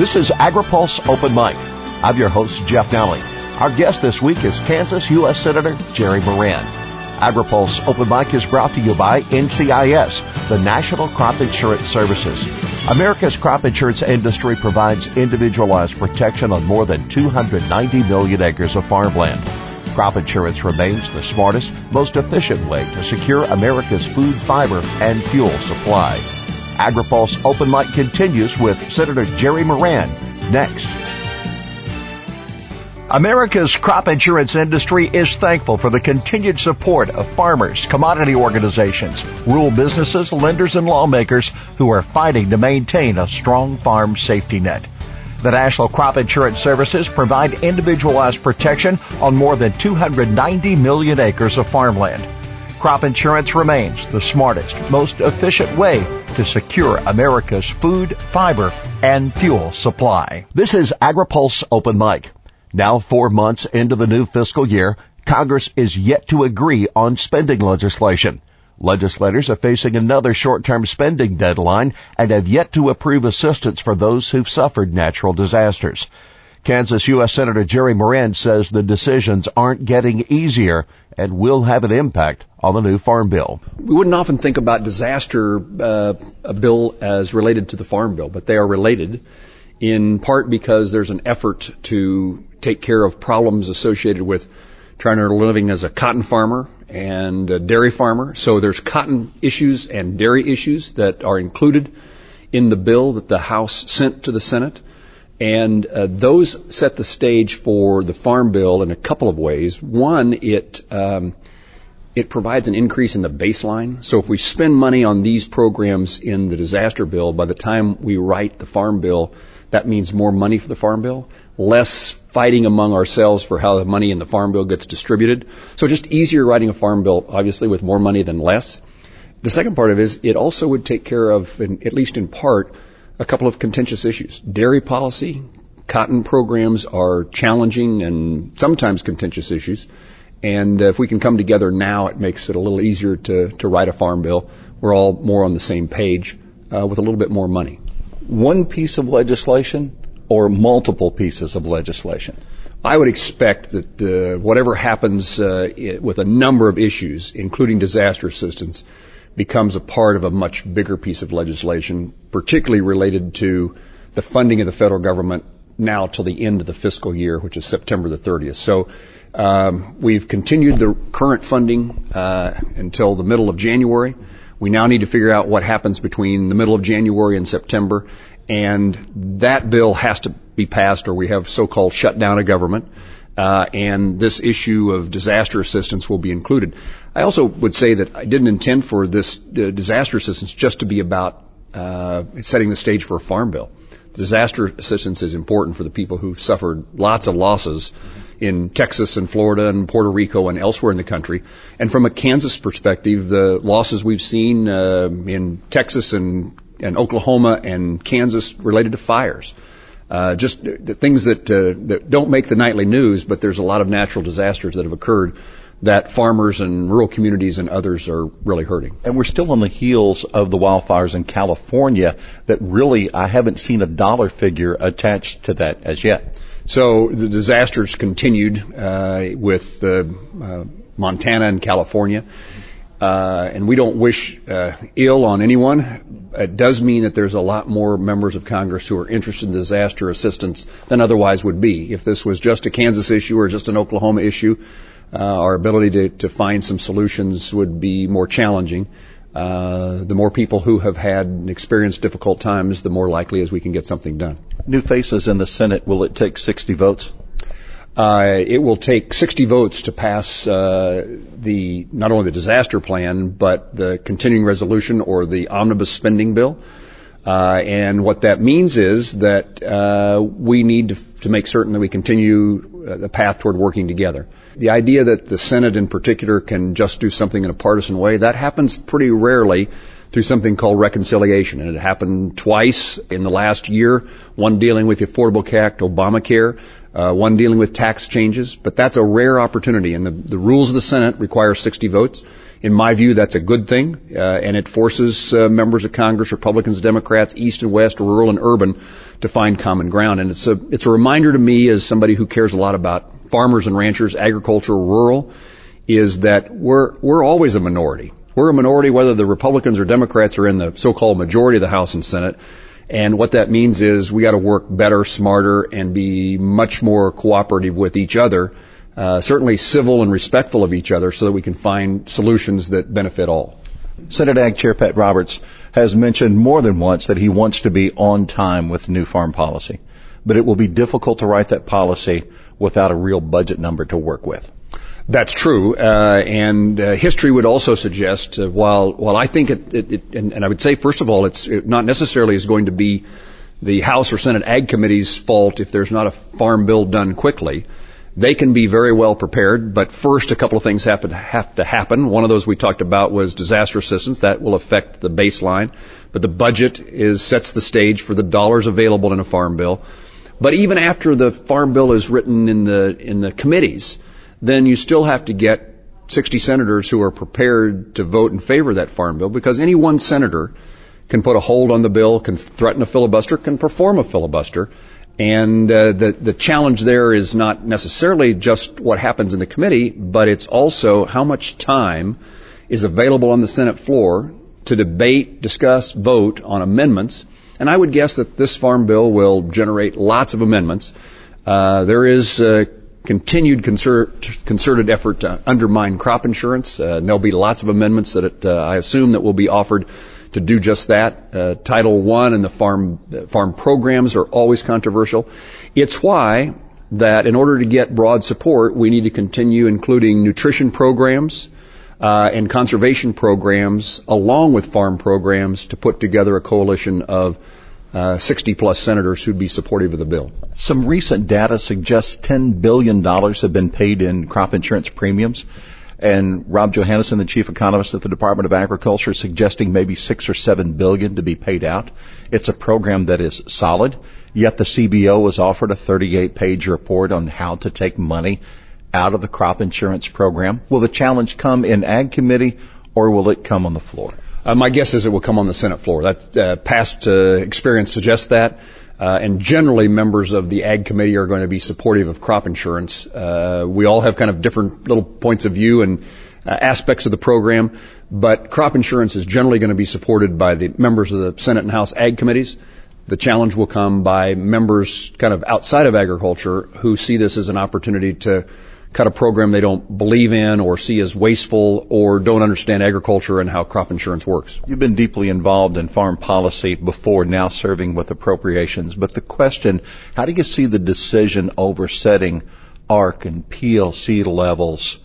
This is AgriPulse Open Mic. I'm your host, Jeff Nalley. Our guest this week is Kansas U.S. Senator Jerry Moran. AgriPulse Open Mic is brought to you by NCIS, the National Crop Insurance Services. America's crop insurance industry provides individualized protection on more than 290 million acres of farmland. Crop insurance remains the smartest, most efficient way to secure America's food, fiber, and fuel supply. AgriPulse Open Mic continues with Senator Jerry Moran next. America's crop insurance industry is thankful for the continued support of farmers, commodity organizations, rural businesses, lenders, and lawmakers who are fighting to maintain a strong farm safety net. The National Crop Insurance Services provide individualized protection on more than 290 million acres of farmland. Crop insurance remains the smartest, most efficient way to secure America's food, fiber, and fuel supply. This is AgriPulse Open Mic. Now four months into the new fiscal year, Congress is yet to agree on spending legislation. Legislators are facing another short-term spending deadline and have yet to approve assistance for those who've suffered natural disasters. Kansas U.S. Senator Jerry Moran says the decisions aren't getting easier and will have an impact on the new farm bill. We wouldn't often think about disaster uh, a bill as related to the farm bill, but they are related in part because there's an effort to take care of problems associated with trying to earn a living as a cotton farmer and a dairy farmer. So there's cotton issues and dairy issues that are included in the bill that the House sent to the Senate. And uh, those set the stage for the farm bill in a couple of ways. One, it um, it provides an increase in the baseline. So if we spend money on these programs in the disaster bill, by the time we write the farm bill, that means more money for the farm bill less fighting among ourselves for how the money in the farm bill gets distributed. So just easier writing a farm bill, obviously, with more money than less. The second part of it is it also would take care of, at least in part, a couple of contentious issues. Dairy policy, cotton programs are challenging and sometimes contentious issues. And if we can come together now, it makes it a little easier to, to write a farm bill. We're all more on the same page uh, with a little bit more money. One piece of legislation or multiple pieces of legislation? I would expect that uh, whatever happens uh, with a number of issues, including disaster assistance, becomes a part of a much bigger piece of legislation, particularly related to the funding of the federal government now till the end of the fiscal year, which is September the 30th. So um, we've continued the current funding uh, until the middle of January. We now need to figure out what happens between the middle of January and September, and that bill has to be passed or we have so-called shutdown of government. Uh, and this issue of disaster assistance will be included. I also would say that I didn't intend for this disaster assistance just to be about uh, setting the stage for a farm bill. Disaster assistance is important for the people who've suffered lots of losses in Texas and Florida and Puerto Rico and elsewhere in the country. And from a Kansas perspective, the losses we've seen uh, in Texas and and Oklahoma and Kansas related to fires. Uh, just the things that, uh, that don't make the nightly news, but there's a lot of natural disasters that have occurred that farmers and rural communities and others are really hurting. And we're still on the heels of the wildfires in California that really I haven't seen a dollar figure attached to that as yet. So the disasters continued uh, with uh, uh, Montana and California. Uh, and we don't wish uh, ill on anyone. It does mean that there's a lot more members of Congress who are interested in disaster assistance than otherwise would be. If this was just a Kansas issue or just an Oklahoma issue, uh, our ability to, to find some solutions would be more challenging. Uh, the more people who have had and experienced difficult times, the more likely is we can get something done. New faces in the Senate. Will it take 60 votes? Uh, it will take 60 votes to pass uh, the not only the disaster plan but the continuing resolution or the omnibus spending bill. Uh, and what that means is that uh, we need to, to, make certain that we continue uh, the path toward working together. The idea that the Senate in particular can just do something in a partisan way, that happens pretty rarely through something called reconciliation. And it happened twice in the last year, one dealing with the Affordable Care Act, Obamacare, uh, one dealing with tax changes, but that's a rare opportunity, and the, the rules of the Senate require 60 votes. In my view, that's a good thing, uh, and it forces uh, members of Congress, Republicans, Democrats, East and West, rural and urban, to find common ground. And it's a, it's a reminder to me as somebody who cares a lot about farmers and ranchers, agriculture, rural, is that we're, we're always a minority. We're a minority whether the Republicans or Democrats are in the so-called majority of the House and Senate. And what that means is we got to work better, smarter, and be much more cooperative with each other. Uh, certainly civil and respectful of each other so that we can find solutions that benefit all. Senate Ag Chair Pat Roberts has mentioned more than once that he wants to be on time with new farm policy, but it will be difficult to write that policy without a real budget number to work with. That's true, uh, and uh, history would also suggest, uh, while while I think it, it, it and, and, I would say first of all, it's it not necessarily is going to be the House or Senate Ag Committee's fault if there's not a farm bill done quickly. They can be very well prepared, but first a couple of things have to, happen. One of those we talked about was disaster assistance. That will affect the baseline, but the budget is sets the stage for the dollars available in a farm bill. But even after the farm bill is written in the in the committees then you still have to get 60 senators who are prepared to vote in favor of that farm bill because any one senator can put a hold on the bill, can threaten a filibuster, can perform a filibuster. And uh, the the challenge there is not necessarily just what happens in the committee, but it's also how much time is available on the Senate floor to debate, discuss, vote on amendments. And I would guess that this farm bill will generate lots of amendments. Uh, there is uh, continued concert, concerted effort to undermine crop insurance. Uh, there'll be lots of amendments that it, uh, I assume that will be offered to do just that. Uh, Title One and the farm farm programs are always controversial. It's why that in order to get broad support, we need to continue including nutrition programs. Uh, and conservation programs along with farm programs to put together a coalition of uh, 60 plus senators who'd be supportive of the bill. Some recent data suggests $10 billion have been paid in crop insurance premiums. And Rob Johansson, the chief economist at the Department of Agriculture, suggesting maybe six or seven billion to be paid out. It's a program that is solid, yet the CBO was offered a 38 page report on how to take money out of the crop insurance program. Will the challenge come in Ag Committee or will it come on the floor? Uh, my guess is it will come on the Senate floor. That uh, past uh, experience suggests that. Uh, and generally, members of the Ag Committee are going to be supportive of crop insurance. Uh, we all have kind of different little points of view and uh, aspects of the program, but crop insurance is generally going to be supported by the members of the Senate and House Ag Committees. The challenge will come by members kind of outside of agriculture who see this as an opportunity to cut a program they don't believe in or see as wasteful or don't understand agriculture and how crop insurance works. You've been deeply involved in farm policy before now serving with appropriations, but the question, how do you see the decision over setting ARC and PLC levels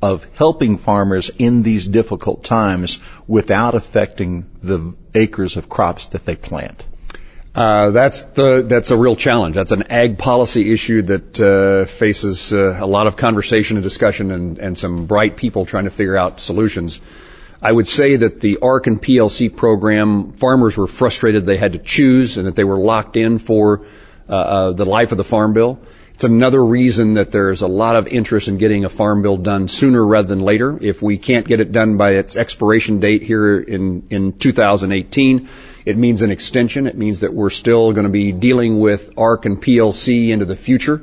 of helping farmers in these difficult times without affecting the acres of crops that they plant? Uh, that's the that's a real challenge. That's an ag policy issue that uh, faces uh, a lot of conversation and discussion, and, and some bright people trying to figure out solutions. I would say that the ARC and PLC program, farmers were frustrated they had to choose, and that they were locked in for uh, uh, the life of the farm bill. It's another reason that there's a lot of interest in getting a farm bill done sooner rather than later. If we can't get it done by its expiration date here in in 2018 it means an extension. It means that we're still going to be dealing with ARC and PLC into the future.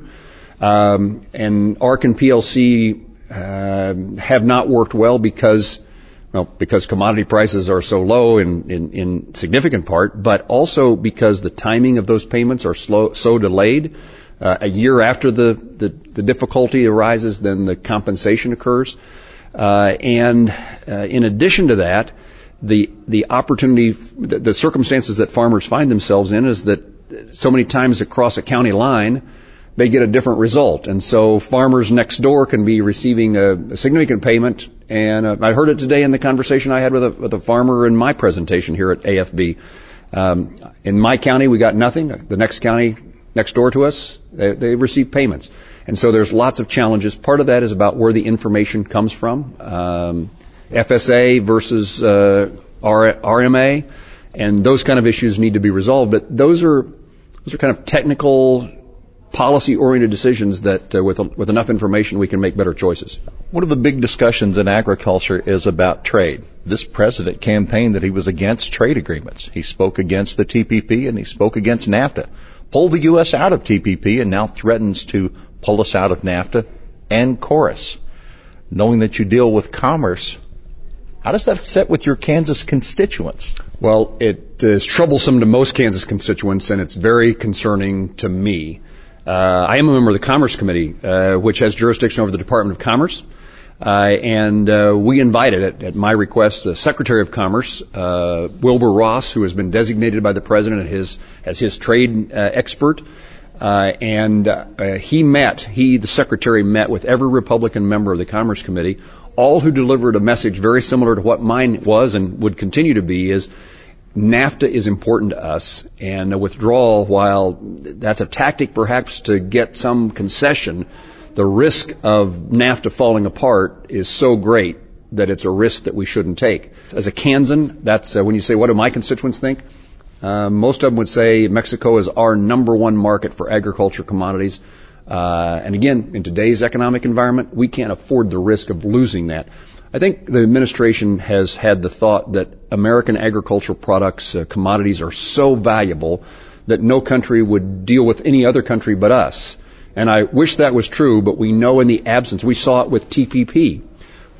Um, and ARC and PLC uh, have not worked well because well, because commodity prices are so low in, in, in, significant part, but also because the timing of those payments are slow, so delayed. Uh, a year after the, the, the, difficulty arises, then the compensation occurs. Uh, and uh, in addition to that, the the opportunity, the, the circumstances that farmers find themselves in is that so many times across a county line, they get a different result. And so farmers next door can be receiving a, a significant payment. And uh, I heard it today in the conversation I had with a, with a farmer in my presentation here at AFB. Um, in my county, we got nothing. The next county next door to us, they, they receive payments. And so there's lots of challenges. Part of that is about where the information comes from. Um, FSA versus uh, RMA, and those kind of issues need to be resolved. But those are those are kind of technical, policy-oriented decisions that, uh, with a, with enough information, we can make better choices. One of the big discussions in agriculture is about trade. This president campaigned that he was against trade agreements. He spoke against the TPP and he spoke against NAFTA. pulled the U.S. out of TPP and now threatens to pull us out of NAFTA and KORUS. Knowing that you deal with commerce, how does that set with your Kansas constituents? Well, it is troublesome to most Kansas constituents, and it's very concerning to me. Uh, I am a member of the Commerce Committee, uh, which has jurisdiction over the Department of Commerce. Uh, and uh, we invited, at, at, my request, the Secretary of Commerce, uh, Wilbur Ross, who has been designated by the President as his, as his trade uh, expert. Uh, and uh, he met, he, the Secretary, met with every Republican member of the Commerce Committee, all who delivered a message very similar to what mine was and would continue to be is NAFTA is important to us, and a withdrawal, while that's a tactic perhaps to get some concession, the risk of NAFTA falling apart is so great that it's a risk that we shouldn't take. As a Kansan, that's uh, when you say, what do my constituents think? Uh, most of them would say Mexico is our number one market for agriculture commodities. Uh, and again, in today's economic environment, we can't afford the risk of losing that. I think the administration has had the thought that American agricultural products, uh, commodities are so valuable that no country would deal with any other country but us. And I wish that was true, but we know in the absence, we saw it with TPP,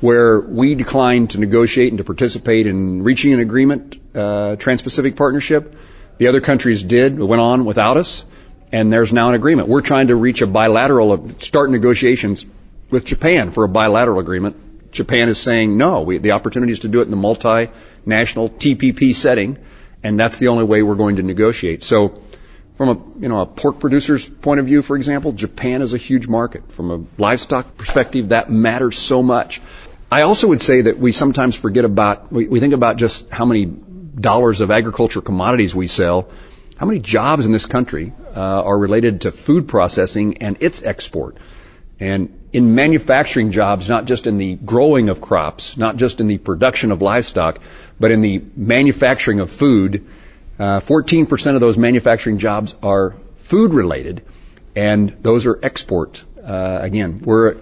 where we declined to negotiate and to participate in reaching an agreement, uh, Trans-Pacific Partnership. The other countries did, went on without us, and there's now an agreement. We're trying to reach a bilateral, uh, start negotiations with Japan for a bilateral agreement. Japan is saying no. We, the opportunity is to do it in the multinational TPP setting, and that's the only way we're going to negotiate. So from a, you know, a pork producer's point of view, for example, Japan is a huge market. From a livestock perspective, that matters so much. I also would say that we sometimes forget about, we, we think about just how many dollars of agriculture commodities we sell. How many jobs in this country uh, are related to food processing and its export? And in manufacturing jobs, not just in the growing of crops, not just in the production of livestock, but in the manufacturing of food, uh, 14% of those manufacturing jobs are food related, and those are export. Uh, again, we're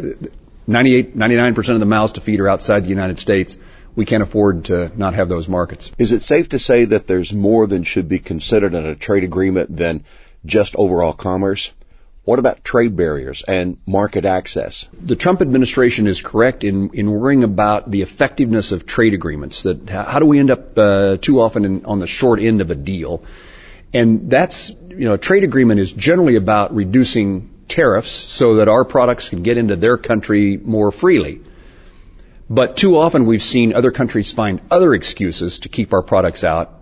98, 99% of the mouths to feed are outside the United States. We can't afford to not have those markets. Is it safe to say that there's more than should be considered in a trade agreement than just overall commerce? What about trade barriers and market access? The Trump administration is correct in, in worrying about the effectiveness of trade agreements. That how do we end up uh, too often in, on the short end of a deal? And that's you know a trade agreement is generally about reducing tariffs so that our products can get into their country more freely. But too often we've seen other countries find other excuses to keep our products out,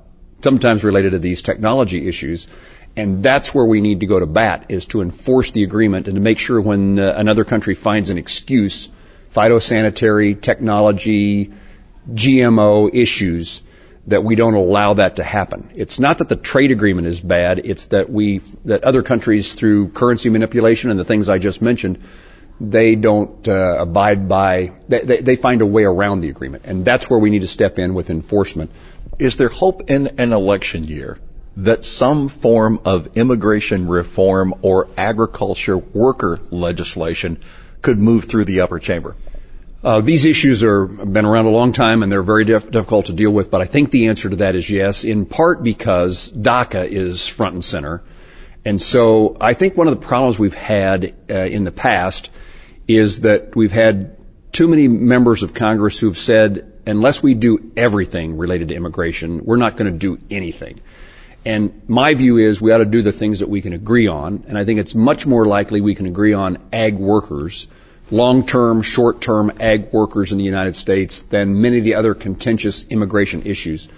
sometimes related to these technology issues. And that's where we need to go to bat is to enforce the agreement and to make sure when uh, another country finds an excuse, phytosanitary, technology, GMO issues, that we don't allow that to happen. It's not that the trade agreement is bad, it's that we, that other countries through currency manipulation and the things I just mentioned, they don't uh, abide by, they, they, they find a way around the agreement. And that's where we need to step in with enforcement. Is there hope in an election year that some form of immigration reform or agriculture worker legislation could move through the upper chamber? Uh, these issues are been around a long time and they're very diff- difficult to deal with. But I think the answer to that is yes, in part because DACA is front and center, and so I think one of the problems we've had uh, in the past is that we've had too many members of Congress who've said, unless we do everything related to immigration, we're not going to do anything. And my view is we ought to do the things that we can agree on. And I think it's much more likely we can agree on ag workers, long-term, short-term ag workers in the United States than many of the other contentious immigration issues.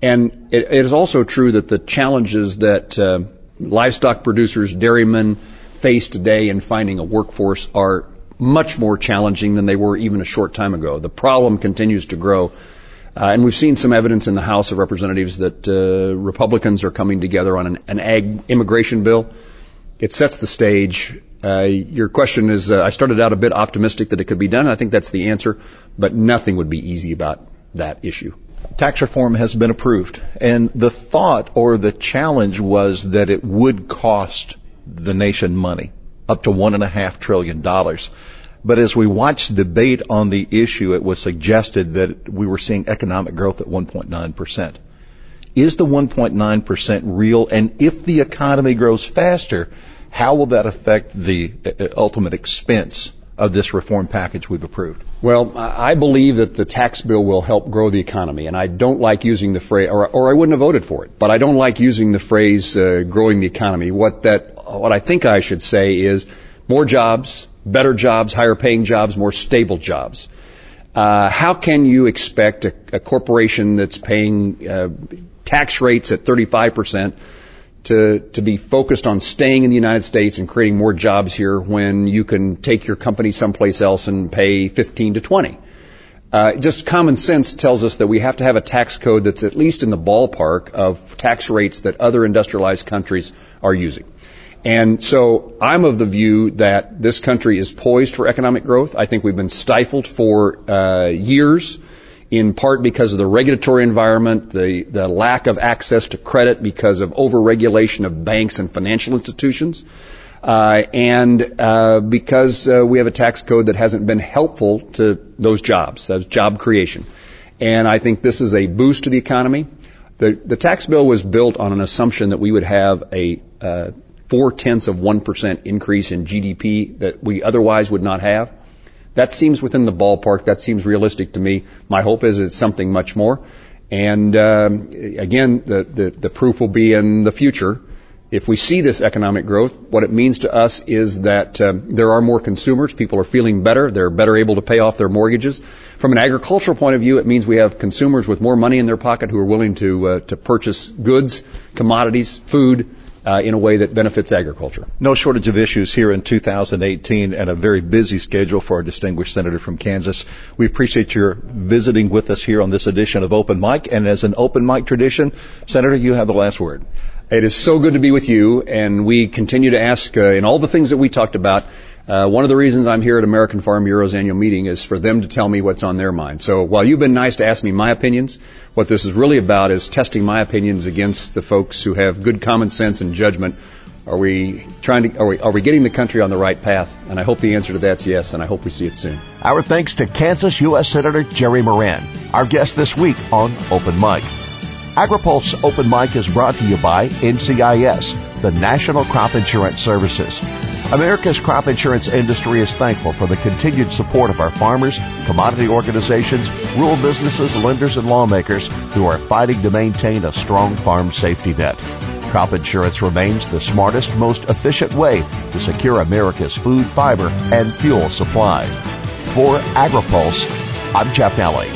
And it, it is also true that the challenges that uh, livestock producers, dairymen face today in finding a workforce are much more challenging than they were even a short time ago. The problem continues to grow. Uh, and we've seen some evidence in the House of Representatives that uh, Republicans are coming together on an, an, ag immigration bill. It sets the stage. Uh, your question is, uh, I started out a bit optimistic that it could be done. I think that's the answer, but nothing would be easy about that issue. Tax reform has been approved, and the thought or the challenge was that it would cost the nation money, up to one and a half trillion dollars. But as we watched debate on the issue, it was suggested that we were seeing economic growth at 1.9%. Is the 1.9% real? And if the economy grows faster, how will that affect the uh, ultimate expense of this reform package we've approved? Well, I believe that the tax bill will help grow the economy, and I don't like using the phrase, or, or I wouldn't have voted for it, but I don't like using the phrase uh, growing the economy. What that, what I think I should say is more jobs, better jobs, higher paying jobs, more stable jobs. Uh, how can you expect a, a corporation that's paying uh, tax rates at 35 percent to, to be focused on staying in the United States and creating more jobs here when you can take your company someplace else and pay 15 to 20. Uh, just common sense tells us that we have to have a tax code that's at least in the ballpark of tax rates that other industrialized countries are using. And so I'm of the view that this country is poised for economic growth. I think we've been stifled for uh, years in part because of the regulatory environment, the, the lack of access to credit because of overregulation of banks and financial institutions, uh, and uh, because uh, we have a tax code that hasn't been helpful to those jobs, that's job creation. And I think this is a boost to the economy. The, the tax bill was built on an assumption that we would have a uh, four tenths of one percent increase in GDP that we otherwise would not have. That seems within the ballpark. That seems realistic to me. My hope is it's something much more. And um, again, the, the, the proof will be in the future. If we see this economic growth, what it means to us is that um, there are more consumers. People are feeling better. They're better able to pay off their mortgages. From an agricultural point of view, it means we have consumers with more money in their pocket who are willing to uh, to purchase goods, commodities, food uh, in a way that benefits agriculture. No shortage of issues here in 2018 and a very busy schedule for our distinguished senator from Kansas. We appreciate your visiting with us here on this edition of Open Mic. And as an open mic tradition, Senator, you have the last word. It is so good to be with you, and we continue to ask uh, in all the things that we talked about uh, one of the reasons I'm here at American Farm Bureau's annual meeting is for them to tell me what's on their mind. So while you've been nice to ask me my opinions, what this is really about is testing my opinions against the folks who have good common sense and judgment. Are we trying to, are we, are we getting the country on the right path? And I hope the answer to that's yes, and I hope we see it soon. Our thanks to Kansas U.S. Senator Jerry Moran, our guest this week on Open Mic. AgriPulse Open Mic is brought to you by NCIS, the National Crop Insurance Services. America's crop insurance industry is thankful for the continued support of our farmers, commodity organizations, rural businesses, lenders, and lawmakers who are fighting to maintain a strong farm safety net. Crop insurance remains the smartest, most efficient way to secure America's food, fiber, and fuel supply. For AgriPulse, I'm Jeff Nalley.